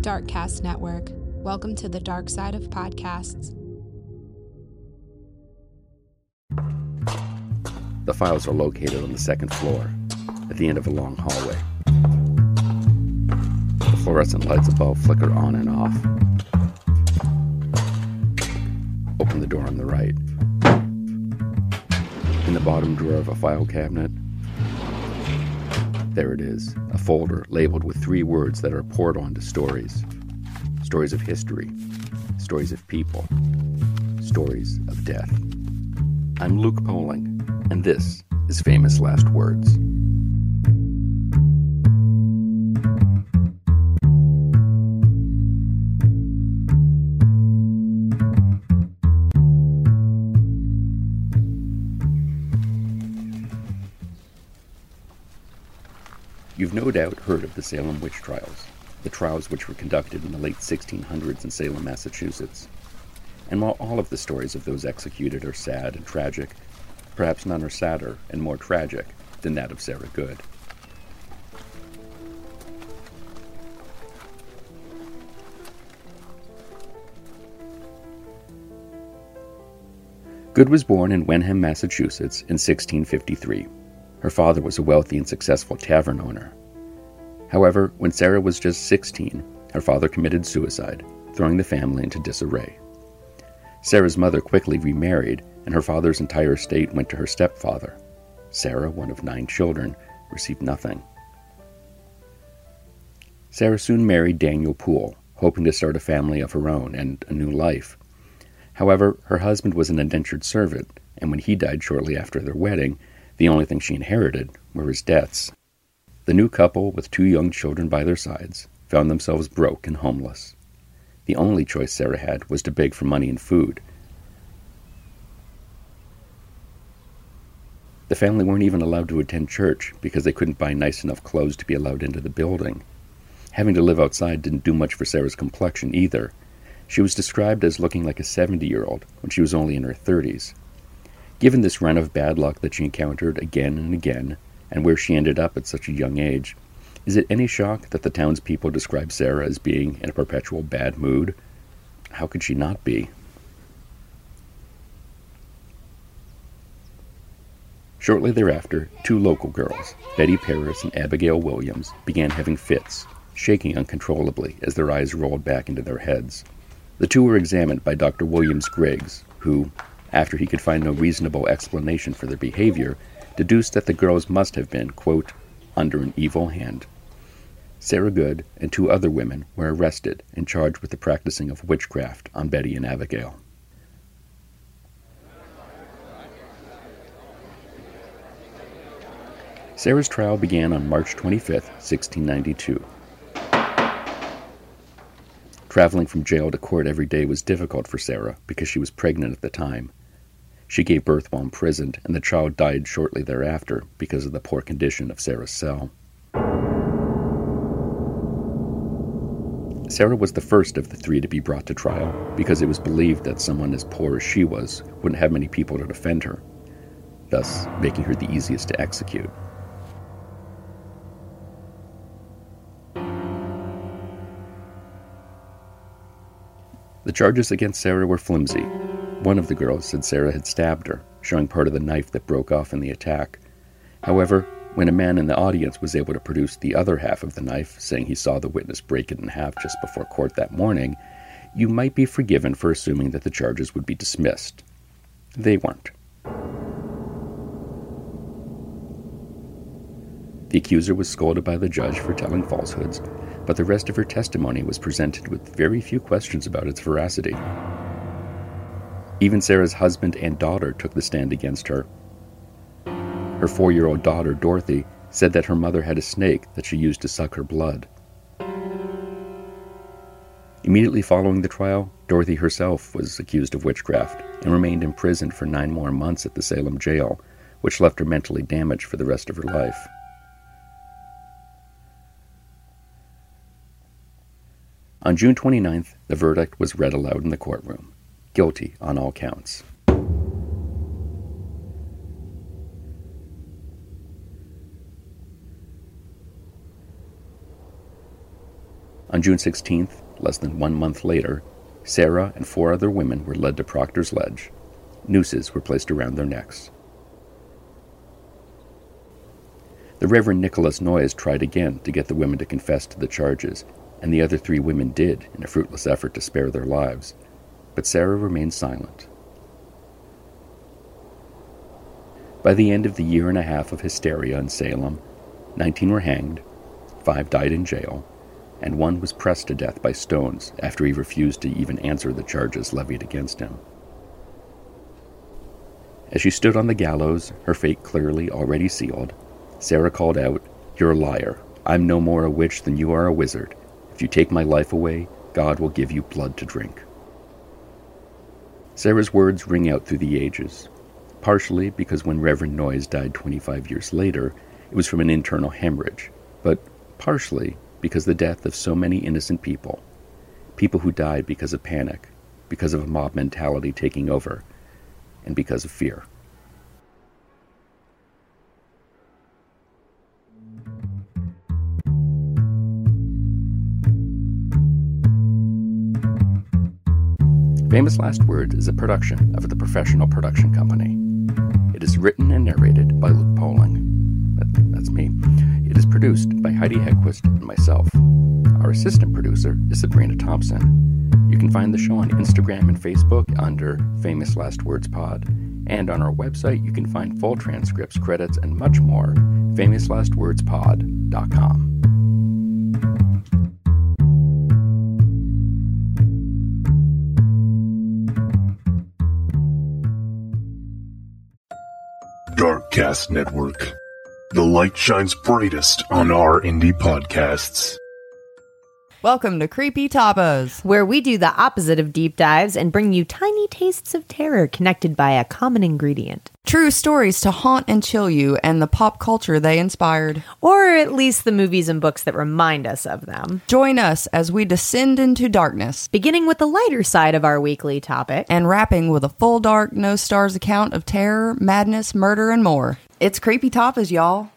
Darkcast Network. Welcome to the dark side of podcasts. The files are located on the second floor, at the end of a long hallway. The fluorescent lights above flicker on and off. Open the door on the right. In the bottom drawer of a file cabinet, there it is, a folder labeled with three words that are poured onto stories stories of history, stories of people, stories of death. I'm Luke Poling, and this is Famous Last Words. You've no doubt heard of the Salem witch trials, the trials which were conducted in the late 1600s in Salem, Massachusetts. And while all of the stories of those executed are sad and tragic, perhaps none are sadder and more tragic than that of Sarah Good. Good was born in Wenham, Massachusetts in 1653. Her father was a wealthy and successful tavern owner. However, when Sarah was just 16, her father committed suicide, throwing the family into disarray. Sarah's mother quickly remarried, and her father's entire estate went to her stepfather. Sarah, one of nine children, received nothing. Sarah soon married Daniel Poole, hoping to start a family of her own and a new life. However, her husband was an indentured servant, and when he died shortly after their wedding, the only thing she inherited were his debts. The new couple, with two young children by their sides, found themselves broke and homeless. The only choice Sarah had was to beg for money and food. The family weren't even allowed to attend church because they couldn't buy nice enough clothes to be allowed into the building. Having to live outside didn't do much for Sarah's complexion either. She was described as looking like a 70 year old when she was only in her 30s. Given this run of bad luck that she encountered again and again, and where she ended up at such a young age, is it any shock that the townspeople describe Sarah as being in a perpetual bad mood? How could she not be? Shortly thereafter, two local girls, Betty Parris and Abigail Williams, began having fits, shaking uncontrollably as their eyes rolled back into their heads. The two were examined by Dr. Williams Griggs, who, after he could find no reasonable explanation for their behavior, deduced that the girls must have been, quote, under an evil hand. Sarah Good and two other women were arrested and charged with the practicing of witchcraft on Betty and Abigail. Sarah's trial began on March 25, 1692. Traveling from jail to court every day was difficult for Sarah because she was pregnant at the time she gave birth while imprisoned, and the child died shortly thereafter because of the poor condition of Sarah's cell. Sarah was the first of the three to be brought to trial because it was believed that someone as poor as she was wouldn't have many people to defend her, thus making her the easiest to execute. The charges against Sarah were flimsy, one of the girls said Sarah had stabbed her, showing part of the knife that broke off in the attack. However, when a man in the audience was able to produce the other half of the knife, saying he saw the witness break it in half just before court that morning, you might be forgiven for assuming that the charges would be dismissed. They weren't. The accuser was scolded by the judge for telling falsehoods, but the rest of her testimony was presented with very few questions about its veracity. Even Sarah's husband and daughter took the stand against her. Her four year old daughter, Dorothy, said that her mother had a snake that she used to suck her blood. Immediately following the trial, Dorothy herself was accused of witchcraft and remained imprisoned for nine more months at the Salem jail, which left her mentally damaged for the rest of her life. On June 29th, the verdict was read aloud in the courtroom guilty on all counts. On June 16th, less than one month later, Sarah and four other women were led to Proctor's Ledge. Nooses were placed around their necks. The Reverend Nicholas Noyes tried again to get the women to confess to the charges, and the other three women did in a fruitless effort to spare their lives. But Sarah remained silent. By the end of the year and a half of hysteria in Salem, 19 were hanged, five died in jail, and one was pressed to death by stones after he refused to even answer the charges levied against him. As she stood on the gallows, her fate clearly already sealed, Sarah called out, You're a liar. I'm no more a witch than you are a wizard. If you take my life away, God will give you blood to drink. Sarah's words ring out through the ages, partially because when Reverend Noyes died 25 years later, it was from an internal hemorrhage, but partially because the death of so many innocent people, people who died because of panic, because of a mob mentality taking over, and because of fear. Famous Last Words is a production of the Professional Production Company. It is written and narrated by Luke Poling. That, that's me. It is produced by Heidi Hegquist and myself. Our assistant producer is Sabrina Thompson. You can find the show on Instagram and Facebook under Famous Last Words Pod. And on our website, you can find full transcripts, credits, and much more. FamousLastWordsPod.com. Darkcast Network. The light shines brightest on our indie podcasts. Welcome to Creepy Tapas. where we do the opposite of deep dives and bring you tiny tastes of terror connected by a common ingredient. True stories to haunt and chill you and the pop culture they inspired. Or at least the movies and books that remind us of them. Join us as we descend into darkness Beginning with the lighter side of our weekly topic. and wrapping with a full dark, no stars account of terror, madness, murder, and more. It's Creepy Tapas, y'all.